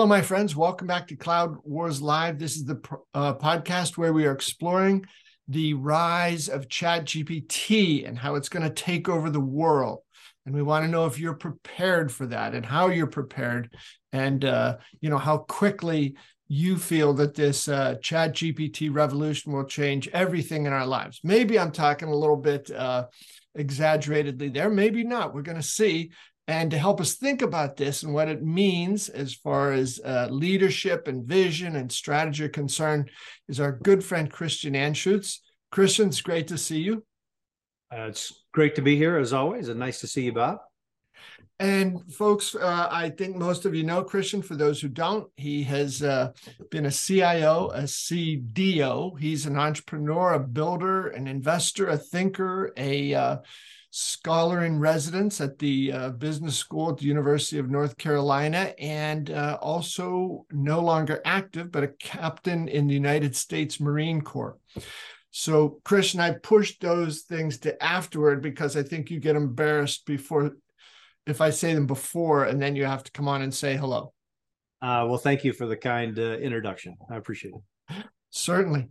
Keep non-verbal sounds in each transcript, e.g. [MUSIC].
Hello, my friends. Welcome back to Cloud Wars Live. This is the uh, podcast where we are exploring the rise of ChatGPT and how it's going to take over the world. And we want to know if you're prepared for that and how you're prepared and, uh, you know, how quickly you feel that this uh, ChatGPT revolution will change everything in our lives. Maybe I'm talking a little bit uh, exaggeratedly there, maybe not. We're going to see. And to help us think about this and what it means as far as uh, leadership and vision and strategy are concerned is our good friend Christian Anschuetz. Christian, it's great to see you. Uh, it's great to be here as always, and nice to see you, Bob. And folks, uh, I think most of you know Christian. For those who don't, he has uh, been a CIO, a CDO. He's an entrepreneur, a builder, an investor, a thinker, a uh, scholar in residence at the uh, business school at the University of North Carolina, and uh, also no longer active, but a captain in the United States Marine Corps. So, Chris and I pushed those things to afterward because I think you get embarrassed before if I say them before, and then you have to come on and say hello. Uh, well, thank you for the kind uh, introduction. I appreciate it. Certainly.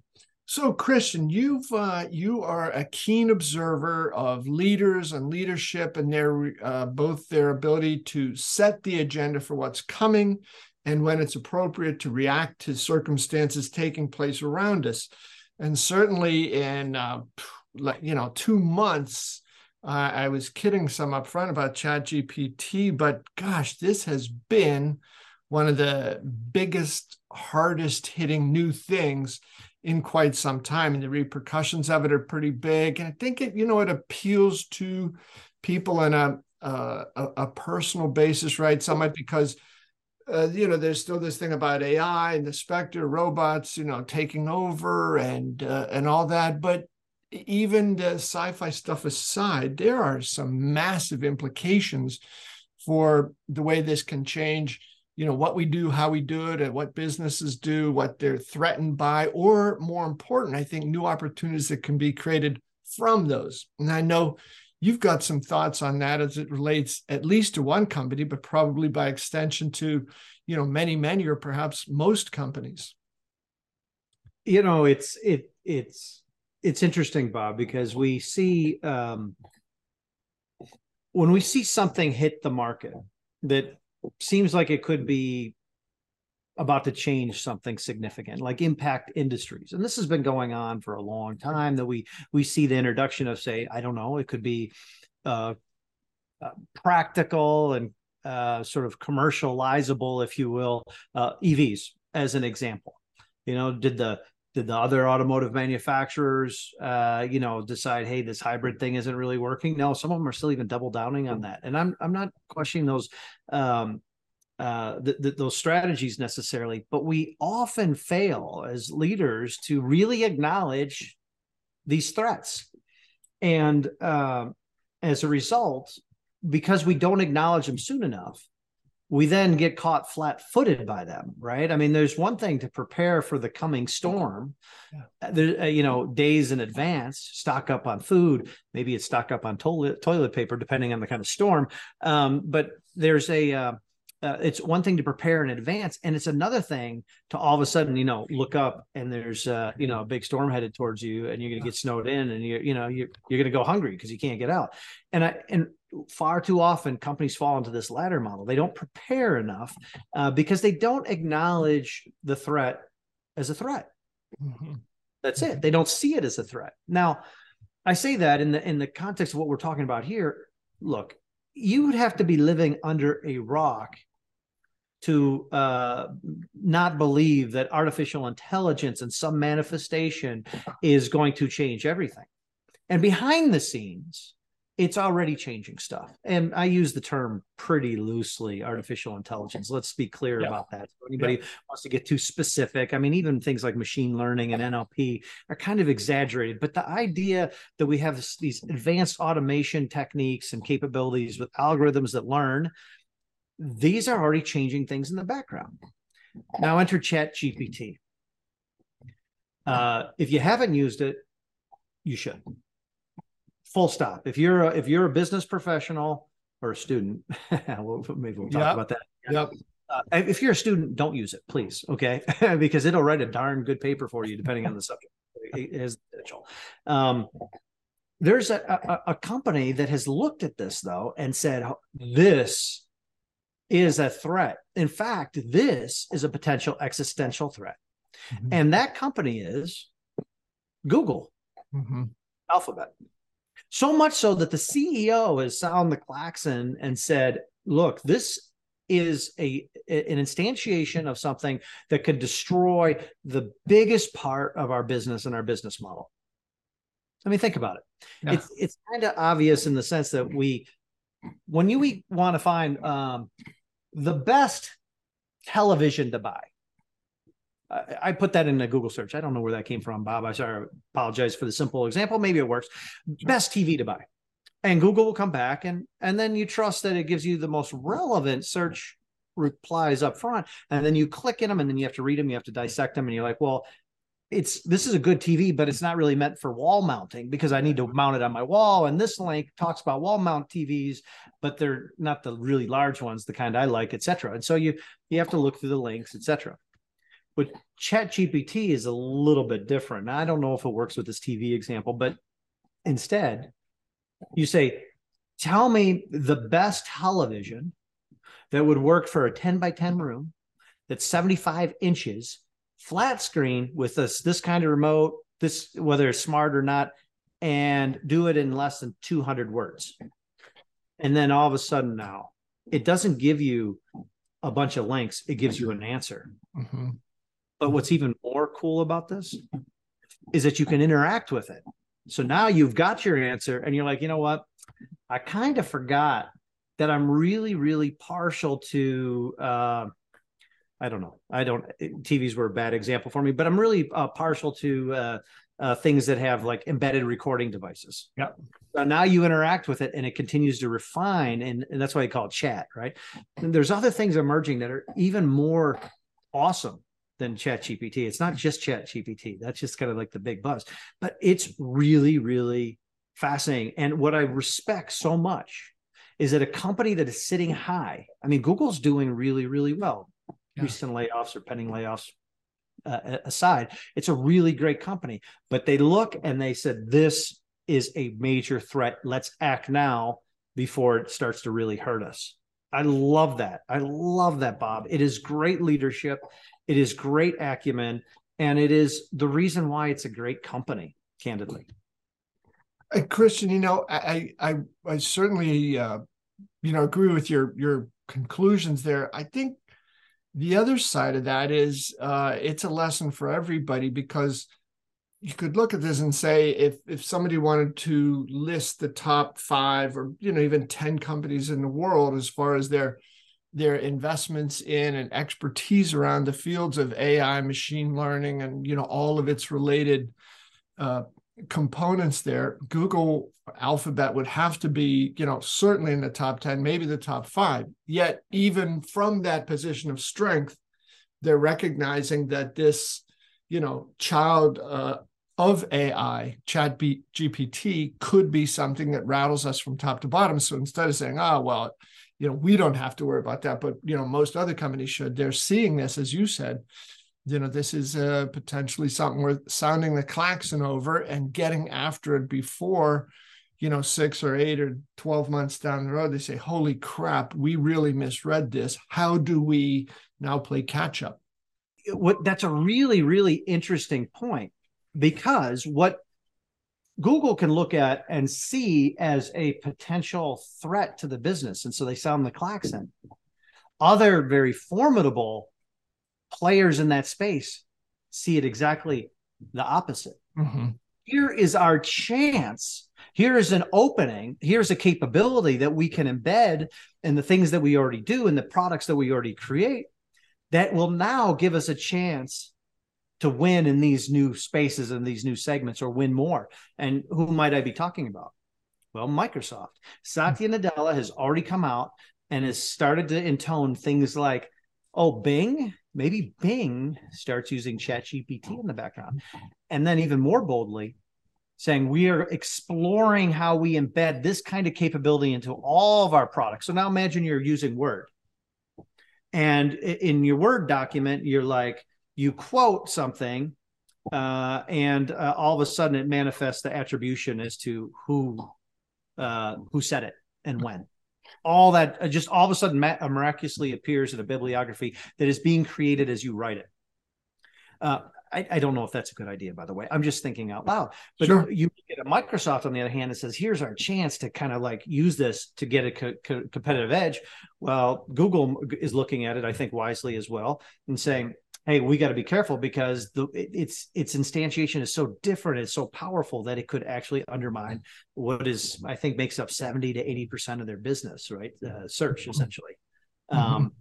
So, Christian, you've uh, you are a keen observer of leaders and leadership, and their uh, both their ability to set the agenda for what's coming, and when it's appropriate to react to circumstances taking place around us. And certainly, in uh, you know two months, I was kidding some up front about ChatGPT, but gosh, this has been one of the biggest, hardest hitting new things in quite some time and the repercussions of it are pretty big. And i think it you know it appeals to people on a a, a, personal basis right? Somewhat because uh, you know there's still this thing about ai and the specter robots you know taking over and uh, and all that. But even the sci-fi stuff aside there are some massive implications for the way this can change you know what we do how we do it and what businesses do what they're threatened by or more important i think new opportunities that can be created from those. And i know you've got some thoughts on that as it relates at least to one company but probably by extension to you know many many or perhaps most companies. You know it's it it's it's interesting bob because we see um when we see something hit the market that seems like it could be about to change something significant like impact industries. And this has been going on for a long time that we we see the introduction of say i don't know it could be uh, uh, practical and uh, sort of commercializable if you will uh, evs as an example. You know did the did the other automotive manufacturers uh, you know decide hey this hybrid thing isn't really working? No some of them are still even double downing on that. And i'm i'm not questioning those um, uh, th- th- those strategies necessarily but we often fail as leaders to really acknowledge these threats and uh, as a result because we don't acknowledge them soon enough we then get caught flat footed by them, right? I mean, there's one thing to prepare for the coming storm, yeah. Uh, there, uh, you know, days in advance, stock up on food, maybe it's stock up on toilet toilet paper, depending on the kind of storm. Um, but there's a uh, it's one thing to prepare in advance and it's another thing to all of a sudden you know look up and there's uh you know a big storm headed towards you and you're going to get snowed in and you're you know you're, you're going to go hungry because you can't get out. And i and far too often companies fall into this ladder model. They don't prepare enough uh, because they don't acknowledge the threat as a threat. Mm-hmm. that's it. They don't see it as a threat. Now i say that in the in the context of what we're talking about here. Look you would have to be living under a rock to uh, not believe that artificial intelligence and some manifestation is going to change everything. And behind the scenes, it's already changing stuff. And I use the term pretty loosely, artificial intelligence. Let's be clear yeah. about that. So anybody yeah. wants to get too specific, I mean, even things like machine learning and NLP are kind of exaggerated. But the idea that we have these advanced automation techniques and capabilities with algorithms that learn, these are already changing things in the background. Now enter Chat GPT. Uh, if you haven't used it, you should full stop. If you're a, if you're a business professional or a student, [LAUGHS] maybe we'll talk yep. about that. Yep. Uh, if you're a student, don't use it, please. Okay, [LAUGHS] because it'll write a darn good paper for you, depending on the subject. It is potential. Um, there's a, a, a company that has looked at this though and said this is a threat. In fact, this is a potential existential threat. Mm-hmm. And that company is Google, mm-hmm. Alphabet. So much so that the CEO has sounded the klaxon and said, look, this is a an instantiation of something that could destroy the biggest part of our business and our business model. I mean, think about it. Yeah. It's it's kind of obvious in the sense that we, when you want to find um, the best television to buy, I, put that in a Google search. I don't know where that came from, Bob. I sorry, apologize for the simple example. Maybe it works. Best TV to buy, and Google will come back, and and then you trust that it gives you the most relevant search replies up front, and then you click in them, and then you have to read them, you have to dissect them, and you're like, well, it's this is a good TV, but it's not really meant for wall mounting because I need to mount it on my wall. And this link talks about wall mount TVs, but they're not the really large ones, the kind I like, etc. And so you you have to look through the links, etc. But Chat GPT is a little bit different. Now, I don't know if it works with this TV example, but instead, you say, "Tell me the best television that would work for a 10 by 10 room that's 75 inches." Flat screen with this this kind of remote, this whether it's smart or not, and do it in less than 200 words. And then all of a sudden now, it doesn't give you a bunch of links, it gives you an answer. Mm-hmm. But what's even more cool about this is that you can interact with it. So now you've got your answer, and you're like, you know what? I kind of forgot that I'm really, really partial to uh, I don't know. I don't. TVs were a bad example for me, but I'm really uh, partial to uh, uh, things that have like embedded recording devices. Yeah. So now you interact with it, and it continues to refine, and, and that's why I call it chat, right? And there's other things emerging that are even more awesome than Chat GPT. It's not just Chat GPT. That's just kind of like the big buzz, but it's really, really fascinating. And what I respect so much is that a company that is sitting high. I mean, Google's doing really, really well yeah. recent layoffs or pending layoffs uh, aside, it's a really great company. But they look and they said, this is a major threat. Let's act now before it starts to really hurt us. I love that. I love that, Bob. It is great leadership. It is great acumen. And it is the reason why it's a great company, candidly. Uh, Christian, you know, I I I certainly uh, you know agree with your your conclusions there. I think the other side of that is uh, it's a lesson for everybody because you could look at this and say if if somebody wanted to list the top five or you know even 10 companies in the world as far as their their investments in and expertise around the fields of AI, machine learning, and you know all of its related uh, components there, Google Alphabet would have to be, you know, certainly in the top 10, maybe the top five. Yet, even from that position of strength, they're recognizing that this, you know, child uh, of AI, Chat B- GPT, could be something that rattles us from top to bottom. So instead of saying, oh, well, you know, we don't have to worry about that, but, you know, most other companies should, they're seeing this, as you said, you know, this is uh, potentially something worth sounding the klaxon over and getting after it before, you know, six or eight or 12 months down the road. They say, holy crap, we really misread this. How do we now play catch up? What that's a really, really interesting point because what Google can look at and see as a potential threat to the business. And so they sound the klaxon. Other very formidable players in that space see it exactly the opposite. Mm-hmm. Here is our chance. Here is an opening. Here's a capability that we can embed in the things that we already do and the products that we already create that will now give us a chance to win in these new spaces and these new segments or win more. And who might I be talking about? Well, Microsoft. Satya Nadella has already come out and has started to intone things like, oh, Bing, maybe Bing starts using ChatGPT in the background. And then, even more boldly, saying we are exploring how we embed this kind of capability into all of our products. So now imagine you're using Word. And in your Word document, you're like, you quote something, uh, and uh, all of a sudden it manifests the attribution as to who uh, who said it and when. All that uh, just all of a sudden miraculously appears in a bibliography that is being created as you write it. Uh, I, I, don't know if that's a good idea, by the way. I'm just thinking out loud. But sure. you get a Microsoft on the other hand that says, here's our chance to kind of like use this to get a co- co- competitive edge. Well, Google is looking at it, I think, wisely as well, and saying, hey, we got to be careful because the its its instantiation is so different, it's so powerful that it could actually undermine what is I think makes up 70 to 80 percent of their business, right? Uh, search essentially. Mm-hmm. Um,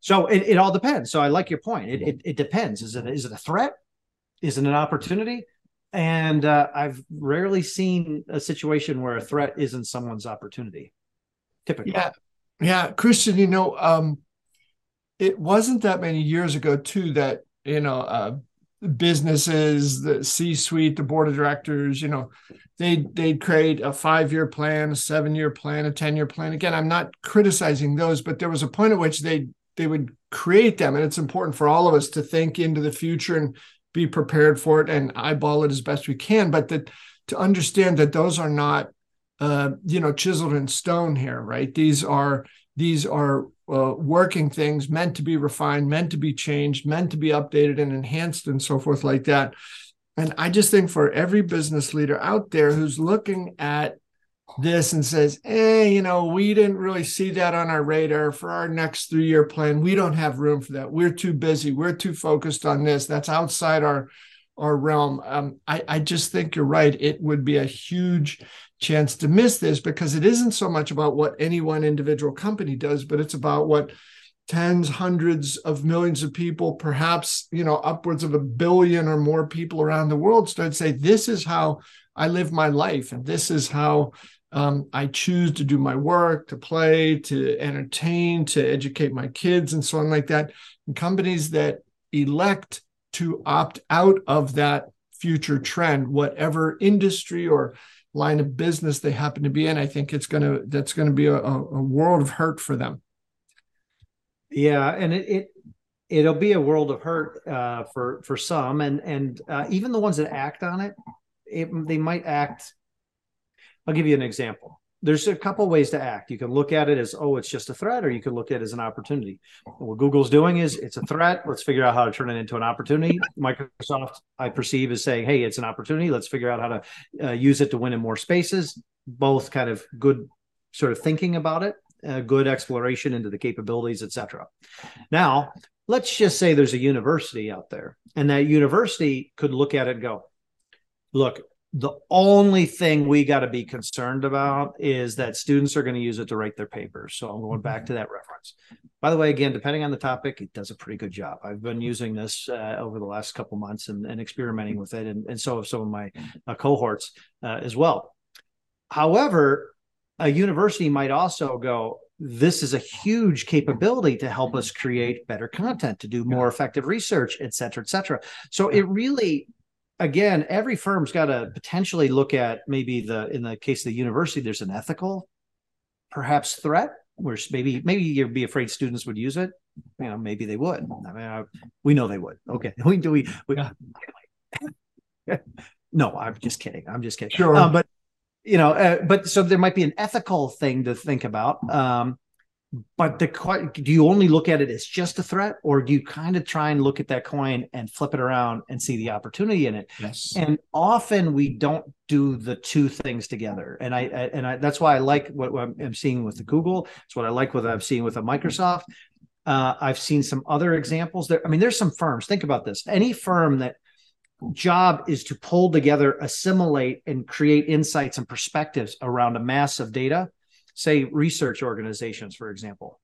so it, it all depends. So I like your point. It, it, it depends. Is it is it a threat? Is it an opportunity? And uh, I've rarely seen a situation where a threat isn't someone's opportunity. Typically, yeah, yeah, Christian. You know, um, it wasn't that many years ago too that you know uh, businesses, the C-suite, the board of directors, you know, they they'd create a five-year plan, a seven-year plan, a ten-year plan. Again, I'm not criticizing those, but there was a point at which they they would create them, and it's important for all of us to think into the future and be prepared for it and eyeball it as best we can. But that to understand that those are not uh, you know chiseled in stone here, right? These are these are uh, working things meant to be refined, meant to be changed, meant to be updated and enhanced, and so forth, like that. And I just think for every business leader out there who's looking at this and says, "Hey, you know, we didn't really see that on our radar for our next three-year plan. We don't have room for that. We're too busy. We're too focused on this. That's outside our our realm." Um, I, I just think you're right. It would be a huge chance to miss this because it isn't so much about what any one individual company does, but it's about what tens, hundreds of millions of people, perhaps, you know, upwards of a billion or more people around the world start to say, this is how I live my life. And this is how um, I choose to do my work, to play, to entertain, to educate my kids, and so on like that. And companies that elect to opt out of that future trend, whatever industry or line of business they happen to be in, I think it's gonna that's gonna be a, a world of hurt for them. Yeah, and it, it it'll be a world of hurt uh, for for some, and and uh, even the ones that act on it, it, they might act. I'll give you an example there's a couple ways to act. You can look at it as, oh, it's just a threat, or you can look at it as an opportunity. What Google's doing is it's a threat. Let's figure out how to turn it into an opportunity. Microsoft, I perceive, is saying, hey, it's an opportunity. Let's figure out how to uh, use it to win in more spaces. Both kind of good sort of thinking about it, uh, good exploration into the capabilities, etc. Now, let's just say there's a university out there, and that university could look at it and go, look, the only thing we got to be concerned about is that students are going to use it to write their papers. So I'm going back to that reference. By the way, again, depending on the topic, it does a pretty good job. I've been using this uh, over the last couple months and, and, experimenting with it, and, and, so have some of my uh, cohorts uh, as well. However, a university might also go, this is a huge capability to help us create better content, to do more effective research, et cetera, et cetera. So it really again, every firm's got to potentially look at maybe the in the case of the university, there's an ethical, perhaps threat where maybe maybe you'd be afraid students would use it. You know, maybe they would. I mean, I, we know they would. Okay, [LAUGHS] we do we. we [LAUGHS] no, I'm just kidding. I'm just kidding. Sure, um, but you know, uh, but so there might be an ethical thing to think about. Um, but the do you only look at it as just a threat or do you kind of try and look at that coin and flip it around and see the opportunity in it? Yes. And often we don't do the two things together. And i, I and i that's why i like what, what, i'm seeing with the google. It's what i like what i'm seeing with the microsoft. Uh, i've seen some other examples there. I mean there's some firms. Think about this. Any firm that job is to pull together assimilate and create insights and perspectives around a mass of data say research organizations, for example,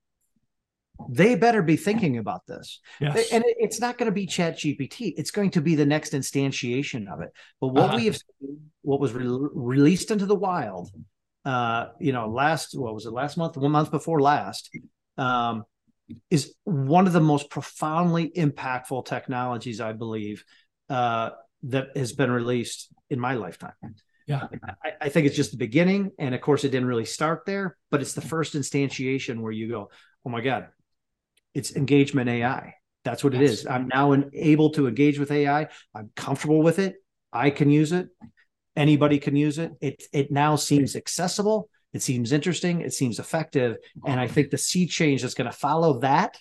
they better be thinking about this. Yes. And it's not going to be chat GPT. It's going to be the next instantiation of it. But what uh-huh. we have what was re- released into the wild, uh, you know, last, what was it last month? One month before last, um, is one of the most profoundly impactful technologies, I believe, uh, that has been released in my lifetime. Yeah. I, I, think it's just the beginning. And of course, it didn't really start there, but it's the first instantiation where you go, oh my God, it's engagement AI. That's what it is. I'm now able to engage with AI. I'm comfortable with it. I can use it. Anybody can use it. It it now seems accessible. It seems interesting. It seems effective. And I think the sea change that's going to follow that,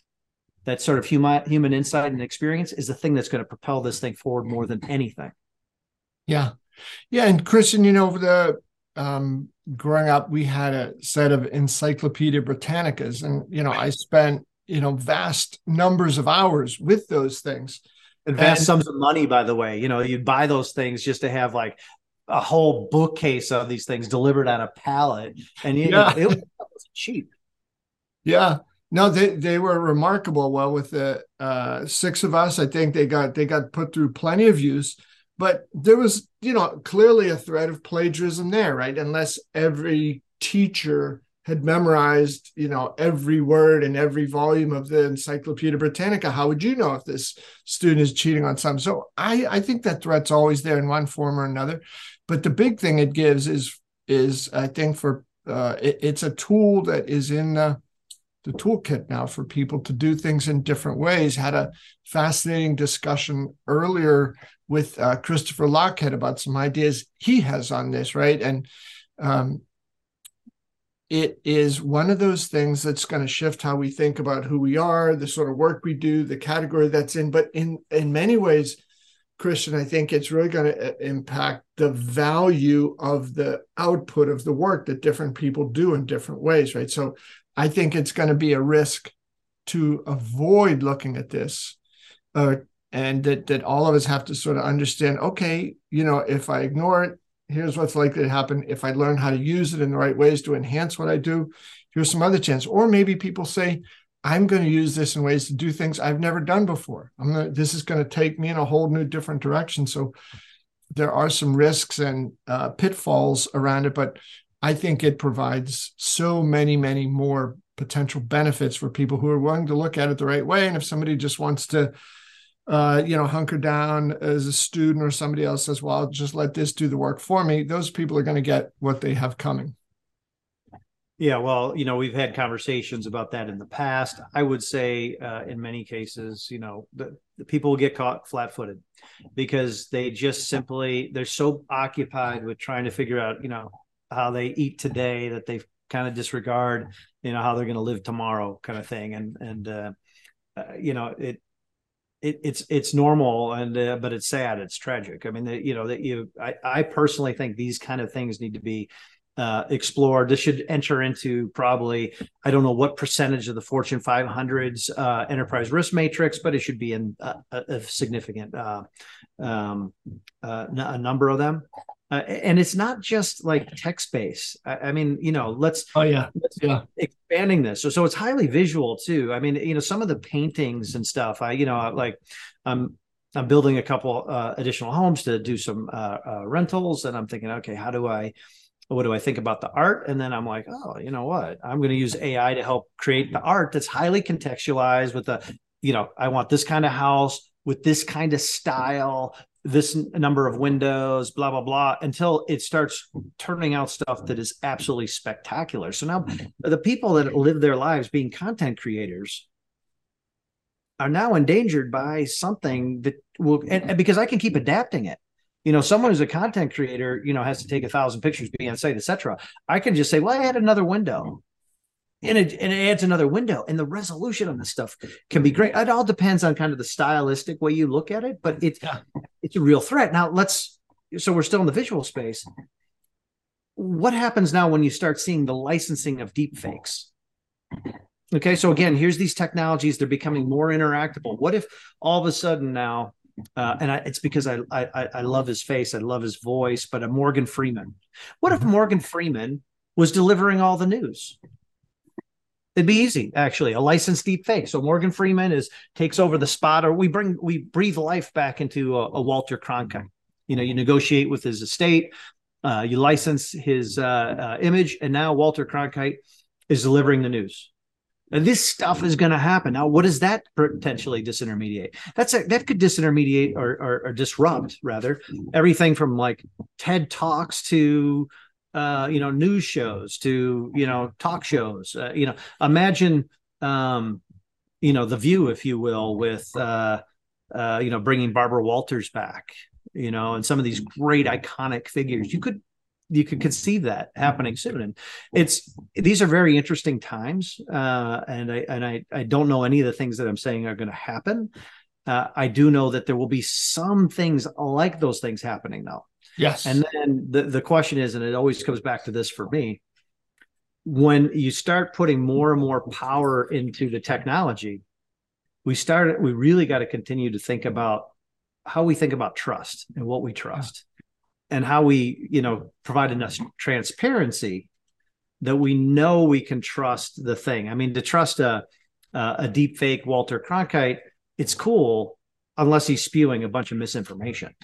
that sort of human human insight and experience, is the thing that's going to propel this thing forward more than anything. Yeah, yeah. And Christian, you know, the um, growing up, we had a set of Encyclopedia Britannicas, and you know, I spent you know vast numbers of hours with those things. And vast and, sums of money by the way. You know you'd buy those things just to have like a whole bookcase of these things delivered on a pallet and you yeah. know, it was cheap. Yeah. No they they were remarkable. Well with the uh six of us i think they got they got put through plenty of use but there was you know clearly a threat of plagiarism there right unless every teacher had memorized, you know, every word and every volume of the Encyclopedia Britannica, how would you know if this student is cheating on some? So I, I think that threat's always there in one form or another. But the big thing it gives is is I think for uh, it, it's a tool that is in the, the toolkit now for people to do things in different ways. Had a fascinating discussion earlier with uh, Christopher Lochhead about some ideas he has on this, right? And um, it is one of those things that's going to shift how we think about who we are, the sort of work we do, the category that's in. But in in many ways, Christian, I think it's really going to uh, impact the value of the output of the work that different people do in different ways, right? So I think it's going to be a risk to avoid looking at this. Uh, and that that all of us have to sort of understand okay you know if i ignore it here's what's likely to happen if I learn how to use it in the right ways to enhance what I do. Here's some other chance. Or maybe people say, I'm going to use this in ways to do things I've never done before. I'm going to, this is going to take me in a whole new different direction. So there are some risks and uh, pitfalls around it, but I think it provides so many, many more potential benefits for people who are willing to look at it the right way. And if somebody just wants to uh, you know, hunker down as a student or somebody else says, well, I'll just let this do the work for me, those people are going to get what they have coming. Yeah, well, you know, we've had conversations about that in the past. I would say, uh, in many cases, you know, the, the people get caught flat-footed because they just simply they're so occupied with trying to figure out, you know, how they eat today that they kind of disregard, you know, how they're going to live tomorrow, kind of thing. And and uh, uh, you know, it it, it's it's normal and uh, but it's sad. It's tragic. I mean the, you know that you I, I personally think these kind of things need to be uh, explored. This should enter into probably i don't know what percentage of the fortune 500's uh, enterprise risk matrix but it should be in a, a significant uh, um, uh, a number of them uh, and it's not just like text based. I, I, mean, you know, let's oh yeah, yeah, expanding this. So so it's highly visual too. I mean, you know, some of the paintings and stuff. I you know like I'm I'm building a couple uh, additional homes to do some uh, uh, rentals, and I'm thinking, okay, how do I what do I think about the art? And then I'm like, oh, you know what? I'm going to use AI to help create the art that's highly contextualized with the, you know, I want this kind of house with this kind of style this number of windows, blah, blah, blah, until it starts turning out stuff that is absolutely spectacular. So now the people that live their lives being content creators are now endangered by something that will, and, and because I can keep adapting it. You know, someone who's a content creator, you know, has to take a thousand pictures, be on site, etc. I can just say, well, I had another window and it and it adds another window. And the resolution on this stuff can be great. It all depends on kind of the stylistic way you look at it but it's it's a real threat. Now let's so we're still in the visual space. What happens now when you start seeing the licensing of deep fakes okay so again here's these technologies. They're becoming more interactable. What if all of a sudden now uh, and I, it's because I, I I love his face, I love his voice, but a Morgan Freeman. What if mm-hmm. Morgan Freeman was delivering all the news? It'd be easy, actually. A licensed deep fake. So Morgan Freeman is takes over the spot, or we bring we breathe life back into a, a Walter Cronkite. You know, you negotiate with his estate, uh, you license his uh, uh, image, and now Walter Cronkite is delivering the news. And this stuff is going to happen. Now, what does that potentially disintermediate? That's a, that could disintermediate or, or, or disrupt rather everything from like TED talks to uh, you know, news shows to, you know, talk shows. Uh, you know, imagine um, you know the view if you will with uh uh you know bringing barbara walters back you know and some of these great iconic figures. You could you could conceive that happening soon. And it's these are very interesting times uh and i and i i don't know any of the things that i'm saying are going to happen. Uh, i do know that there will be some things like those things happening though yes. And then the, the question is and it always comes back to this for me when you start putting more and more power into the technology, we start we really got to continue to think about how we think about trust and what we trust and how we, you know, provide enough transparency that we know we can trust the thing. I mean, to trust a a deep fake Walter Cronkite, it's cool unless he's spewing a bunch of misinformation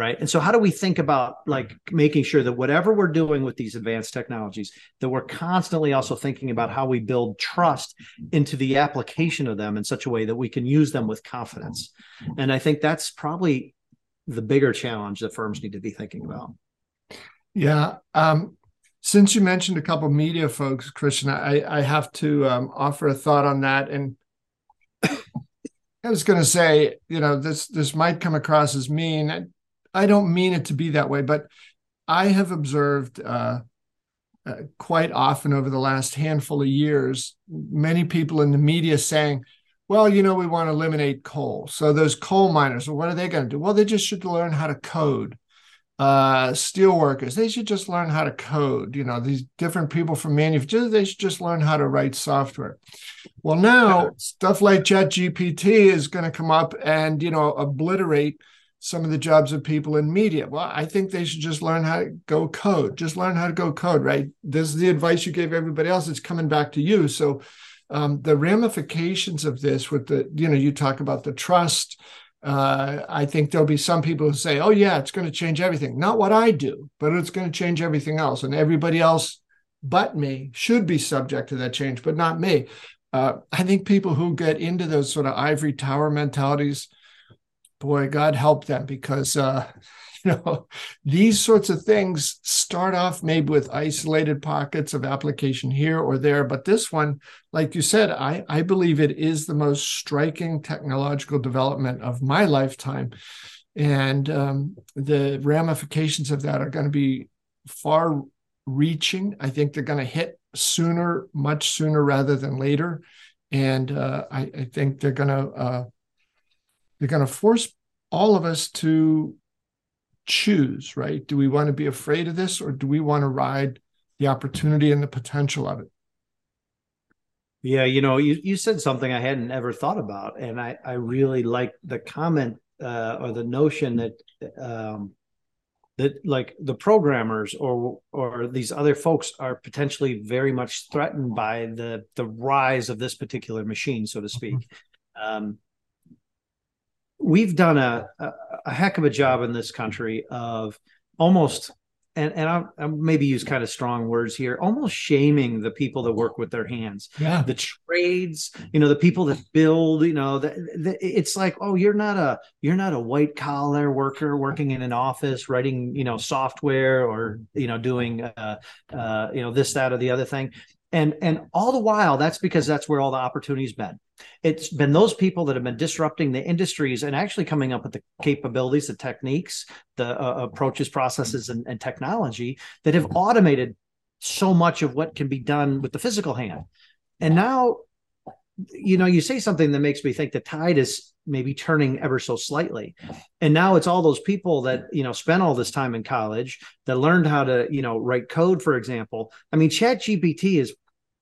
right? And so how do we think about like making sure that whatever we're doing with these advanced technologies that we're constantly also thinking about how we build trust into the application of them in such a way that we can use them with confidence? And i think that's probably the bigger challenge that firms need to be thinking about. Yeah um, since you mentioned a couple media folks christian i, I have to um, offer a thought on that. And [COUGHS] I was going to say, you know, this this might come across as mean. I don't mean it to be that way, but I have observed uh, uh, quite often over the last handful of years many people in the media saying, well, you know, we want to eliminate coal. So those coal miners, well, what are they going to do? Well, they just should learn how to code. Uh, steel workers, they should just learn how to code. You know, these different people from manufacturers, they should just learn how to write software. Well, now stuff like ChatGPT is going to come up and, you know, obliterate some of the jobs of people in media. Well, I think they should just learn how to go code. Just learn how to go code, right? This is the advice you gave everybody else. It's coming back to you. So um, the ramifications of this with the, you know, you talk about the trust. Uh, I think there'll be some people who say, oh, yeah, it's going to change everything. Not what I do, but it's going to change everything else. And everybody else but me should be subject to that change, but not me. Uh, I think people who get into those sort of ivory tower mentalities, boy, God help them because uh, [LAUGHS] you know these sorts of things start off maybe with isolated pockets of application here or there, but this one, like you said, I I believe it is the most striking technological development of my lifetime, and um, the ramifications of that are going to be far reaching. I think they're going to hit sooner, much sooner rather than later, and uh, I, I, think they're going to uh, they're going to force all of us to choose, right? Do we want to be afraid of this or do we want to ride the opportunity and the potential of it? Yeah, you know, you, you said something I hadn't ever thought about. And I, I really like the comment uh, or the notion that um, that like the programmers or or these other folks are potentially very much threatened by the the rise of this particular machine, so to speak. Mm-hmm. Um, we've done a, a, a heck of a job in this country of almost and and I, I maybe use kind of strong words here, almost shaming the people that work with their hands, yeah, the trades, you know, the people that build, you know, the, the, it's like, oh, you're not a you're not a white collar worker working in an office writing, you know, software or you know doing, uh, uh, you know, this that or the other thing and and all the while that's because that's where all the opportunities been. It's been those people that have been disrupting the industries and actually coming up with the capabilities the techniques the uh, approaches processes and, and technology that have automated so much of what can be done with the physical hand. And now you know you say something that makes me think the tide is maybe turning ever so slightly. And now it's all those people that you know spent all this time in college that learned how to you know write code for example. I mean chat gpt is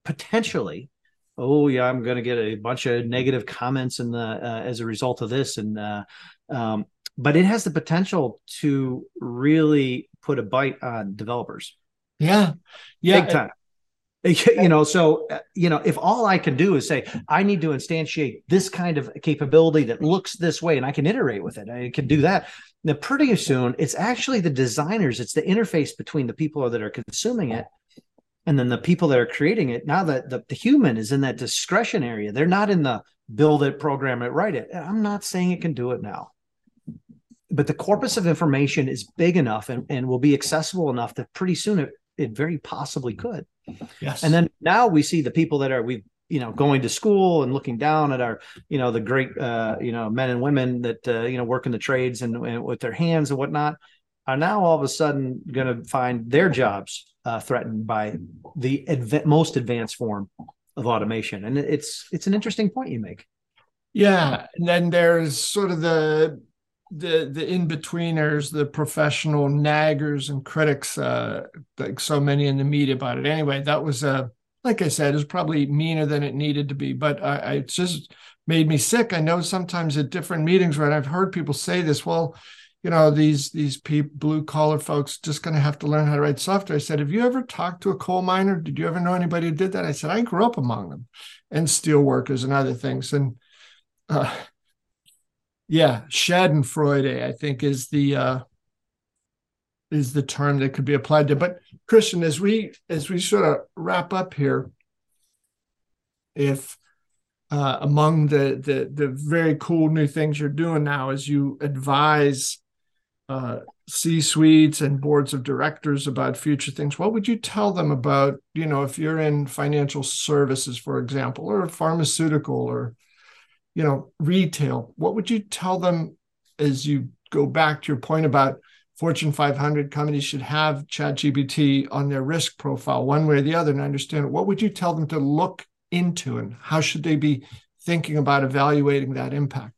potentially oh yeah i'm going to get a bunch of negative comments in the uh, as a result of this. And uh, um, but it has the potential to really put a bite on developers. Yeah. Yeah big time. [LAUGHS] You know so uh, you know if all i can do is say i need to instantiate this kind of capability that looks this way and i can iterate with it i can do that then pretty soon it's actually the designers it's the interface between the people that are consuming it and then the people that are creating it now that the, the human is in that discretion area they're not in the build it program it write it. I'm not saying it can do it now. But the corpus of information is big enough and, and will be accessible enough that pretty soon it, it very possibly could. Yes. And then now we see the people that are we've you know going to school and looking down at our you know the great uh, you know men and women that uh, you know work in the trades and, and, with their hands and whatnot are now all of a sudden going to find their jobs uh, threatened by the adv- most advanced form of automation. And it's it's an interesting point you make. Yeah. And then there's sort of the the the in-betweeners the professional naggers and critics uh like so many in the media about it. Anyway that was uh like i said is probably meaner than it needed to be but I, I just made me sick. I know sometimes at different meetings right? i've heard people say this well you know these these blue collar folks just going to have to learn how to write software. I said have you ever talked to a coal miner? Did you ever know anybody who did that? I said i grew up among them and steel workers and other things. And uh, yeah, Schadenfreude, I think, is the uh, is the term that could be applied to. But Christian, as we as we sort of wrap up here, if uh, among the, the the very cool new things you're doing now is you advise uh, C suites and boards of directors about future things. What would you tell them about, you know, if you're in financial services, for example, or pharmaceutical or you know, retail, what would you tell them as you go back to your point about Fortune 500 companies should have ChatGPT on their risk profile, one way or the other, and understand? What would you tell them to look into, and how should they be thinking about evaluating that impact?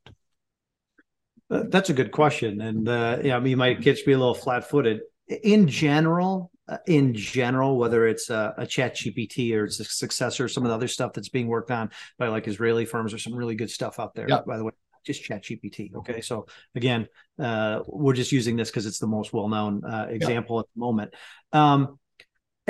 Uh, that's a good question, and uh, yeah, I mean, you might catch me a little flat-footed. In general, uh, in general, whether it's a, a chat GPT or it's a successor, some of the other stuff that's being worked on by like Israeli firms, there's some really good stuff out there, by the way just chat gpt okay? So again uh, we're just using this because it's the most well-known uh, example at the moment. Um,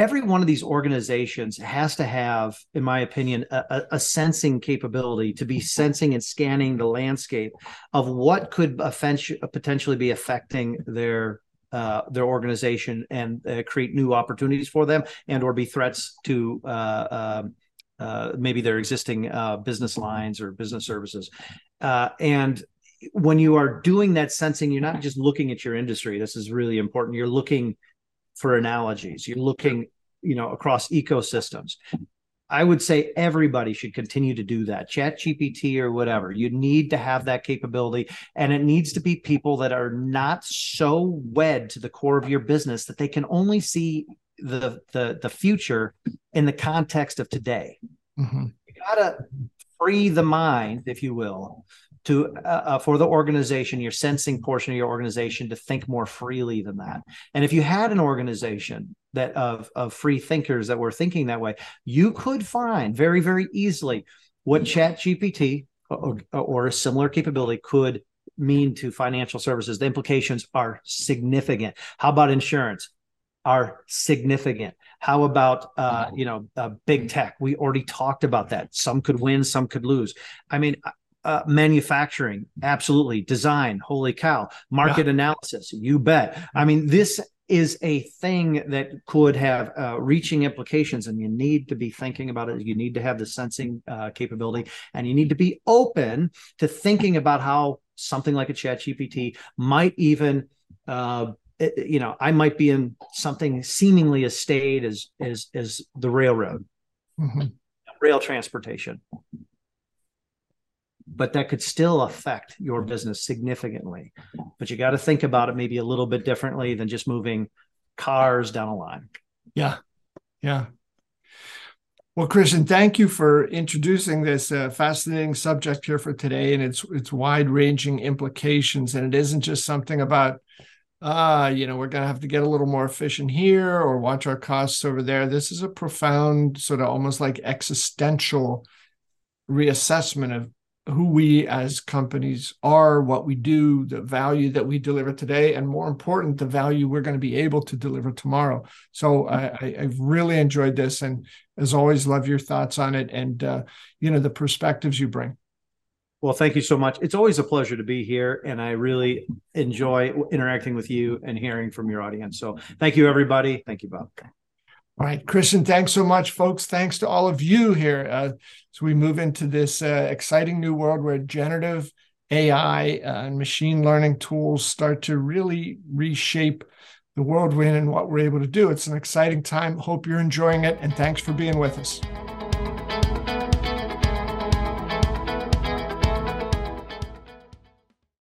every one of these organizations has to have in my opinion a, a, sensing capability to be sensing and scanning the landscape of what could potentially be affecting their uh, their organization and uh, create new opportunities for them and or be threats to uh, um, uh maybe their existing uh, business lines or business services. Uh, and when you are doing that sensing you're not just looking at your industry. This is really important. You're looking for analogies you're looking you know across ecosystems I would say everybody should continue to do that. Chat GPT or whatever. You need to have that capability. And it needs to be people that are not so wed to the core of your business that they can only see the the, the future in the context of today. Mm-hmm. You gotta free the mind, if you will, to uh, uh, for the organization your sensing portion of your organization to think more freely than that. And if you had an organization that of of free thinkers that were thinking that way you could find very very easily what chat gpt or, or a similar capability could mean to financial services. The implications are significant. How about insurance? Are significant. How about uh, you know uh, big tech? We already talked about that. Some could win some could lose. I mean uh, manufacturing, absolutely. Design, holy cow. Market yeah. analysis, you bet. I mean, this is a thing that could have uh, reaching implications, and you need to be thinking about it. You need to have the sensing uh, capability, and you need to be open to thinking about how something like a Chat GPT might even. Uh, you know, I might be in something seemingly as staid as as as the railroad, mm-hmm. rail transportation but that could still affect your business significantly. But you got to think about it maybe a little bit differently than just moving cars down a line. Yeah. Yeah. Well, Christian, thank you for introducing this uh, fascinating subject here for today and its its wide-ranging implications. And it isn't just something about, uh, you know, we're going to have to get a little more efficient here or watch our costs over there. This is a profound, sort of almost like existential reassessment of who we as companies are, what we do, the value that we deliver today, and more important, the value we're going to be able to deliver tomorrow. So I, have really enjoyed this, and as always, love your thoughts on it and uh, you know the perspectives you bring. Well, thank you so much. It's always a pleasure to be here, and I really enjoy interacting with you and hearing from your audience. So, thank you, everybody. Thank you, Bob. All right, Christian, thanks so much, folks. Thanks to all of you here. Uh, so we move into this uh, exciting new world where generative AI uh, and machine learning tools start to really reshape the world we're in and what we're able to do. It's an exciting time. Hope you're enjoying it, and thanks for being with us.